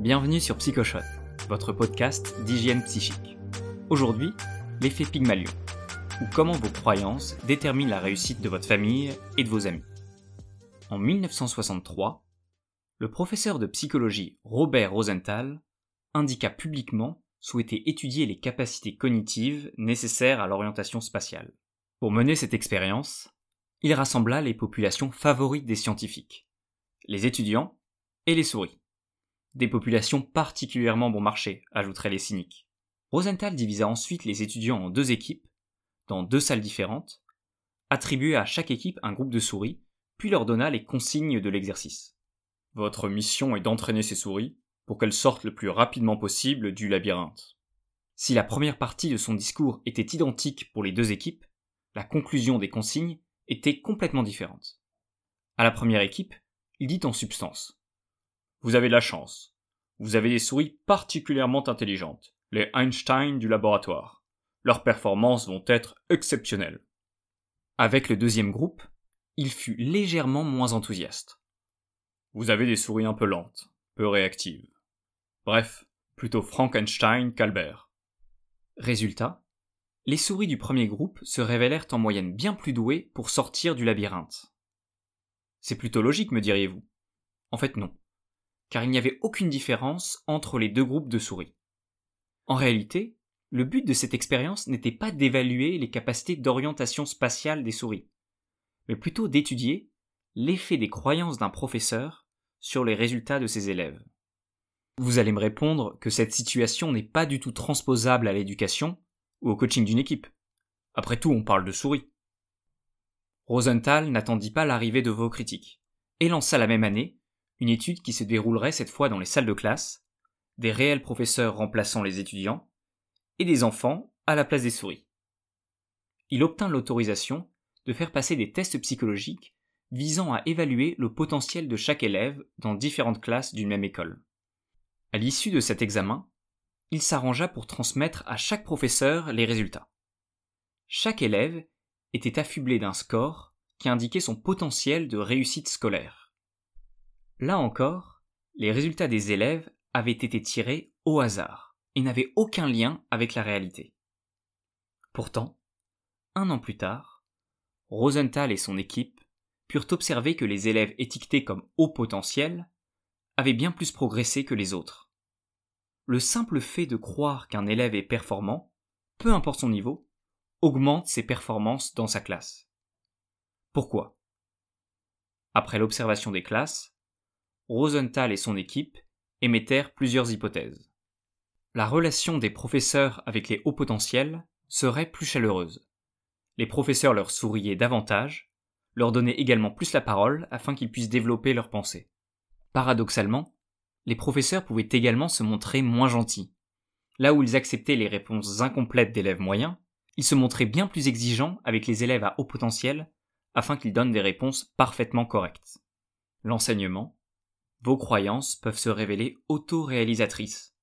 Bienvenue sur PsychoShot, votre podcast d'hygiène psychique. Aujourd'hui, l'effet Pygmalion, ou comment vos croyances déterminent la réussite de votre famille et de vos amis. En 1963, le professeur de psychologie Robert Rosenthal indiqua publiquement souhaiter étudier les capacités cognitives nécessaires à l'orientation spatiale. Pour mener cette expérience, il rassembla les populations favorites des scientifiques, les étudiants et les souris. Des populations particulièrement bon marché, ajouteraient les cyniques. Rosenthal divisa ensuite les étudiants en deux équipes, dans deux salles différentes, attribua à chaque équipe un groupe de souris, puis leur donna les consignes de l'exercice. Votre mission est d'entraîner ces souris pour qu'elles sortent le plus rapidement possible du labyrinthe. Si la première partie de son discours était identique pour les deux équipes, la conclusion des consignes était complètement différente. À la première équipe, il dit en substance Vous avez de la chance. Vous avez des souris particulièrement intelligentes, les Einstein du laboratoire. Leurs performances vont être exceptionnelles. Avec le deuxième groupe, il fut légèrement moins enthousiaste. Vous avez des souris un peu lentes, peu réactives. Bref, plutôt Frankenstein qu'Albert. Résultat, les souris du premier groupe se révélèrent en moyenne bien plus douées pour sortir du labyrinthe. C'est plutôt logique, me diriez-vous. En fait, non. Car il n'y avait aucune différence entre les deux groupes de souris. En réalité, le but de cette expérience n'était pas d'évaluer les capacités d'orientation spatiale des souris, mais plutôt d'étudier l'effet des croyances d'un professeur sur les résultats de ses élèves. Vous allez me répondre que cette situation n'est pas du tout transposable à l'éducation ou au coaching d'une équipe. Après tout, on parle de souris. Rosenthal n'attendit pas l'arrivée de vos critiques, et lança la même année une étude qui se déroulerait cette fois dans les salles de classe, des réels professeurs remplaçant les étudiants, et des enfants à la place des souris. Il obtint l'autorisation de faire passer des tests psychologiques visant à évaluer le potentiel de chaque élève dans différentes classes d'une même école. À l'issue de cet examen, il s'arrangea pour transmettre à chaque professeur les résultats. Chaque élève était affublé d'un score qui indiquait son potentiel de réussite scolaire. Là encore, les résultats des élèves avaient été tirés au hasard et n'avaient aucun lien avec la réalité. Pourtant, un an plus tard, Rosenthal et son équipe purent observer que les élèves étiquetés comme haut potentiel avaient bien plus progressé que les autres. Le simple fait de croire qu'un élève est performant, peu importe son niveau, augmente ses performances dans sa classe. Pourquoi? Après l'observation des classes, Rosenthal et son équipe émettèrent plusieurs hypothèses. La relation des professeurs avec les hauts potentiels serait plus chaleureuse. Les professeurs leur souriaient davantage, leur donnaient également plus la parole afin qu'ils puissent développer leurs pensées. Paradoxalement, les professeurs pouvaient également se montrer moins gentils. Là où ils acceptaient les réponses incomplètes d'élèves moyens, ils se montraient bien plus exigeants avec les élèves à haut potentiel afin qu'ils donnent des réponses parfaitement correctes. L'enseignement, vos croyances peuvent se révéler autoréalisatrices.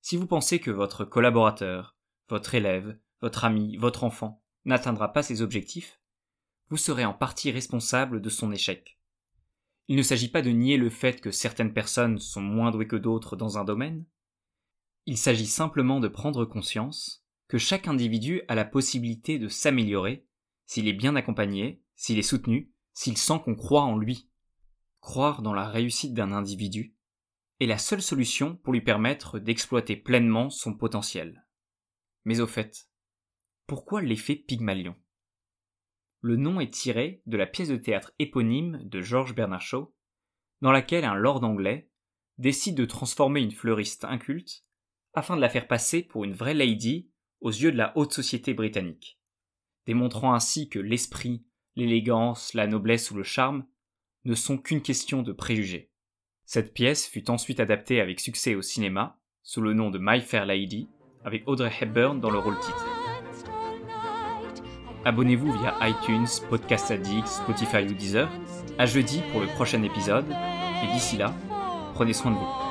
Si vous pensez que votre collaborateur, votre élève, votre ami, votre enfant n'atteindra pas ses objectifs, vous serez en partie responsable de son échec. Il ne s'agit pas de nier le fait que certaines personnes sont moins douées que d'autres dans un domaine. Il s'agit simplement de prendre conscience que chaque individu a la possibilité de s'améliorer s'il est bien accompagné, s'il est soutenu, s'il sent qu'on croit en lui. Croire dans la réussite d'un individu est la seule solution pour lui permettre d'exploiter pleinement son potentiel. Mais au fait, pourquoi l'effet Pygmalion? Le nom est tiré de la pièce de théâtre éponyme de George Bernard Shaw, dans laquelle un lord anglais décide de transformer une fleuriste inculte afin de la faire passer pour une vraie lady aux yeux de la haute société britannique, démontrant ainsi que l'esprit, l'élégance, la noblesse ou le charme ne sont qu'une question de préjugés. Cette pièce fut ensuite adaptée avec succès au cinéma sous le nom de My Fair Lady, avec Audrey Hepburn dans le rôle titre. Abonnez-vous via iTunes, Podcast Addict, Spotify ou Deezer. À jeudi pour le prochain épisode. Et d'ici là, prenez soin de vous.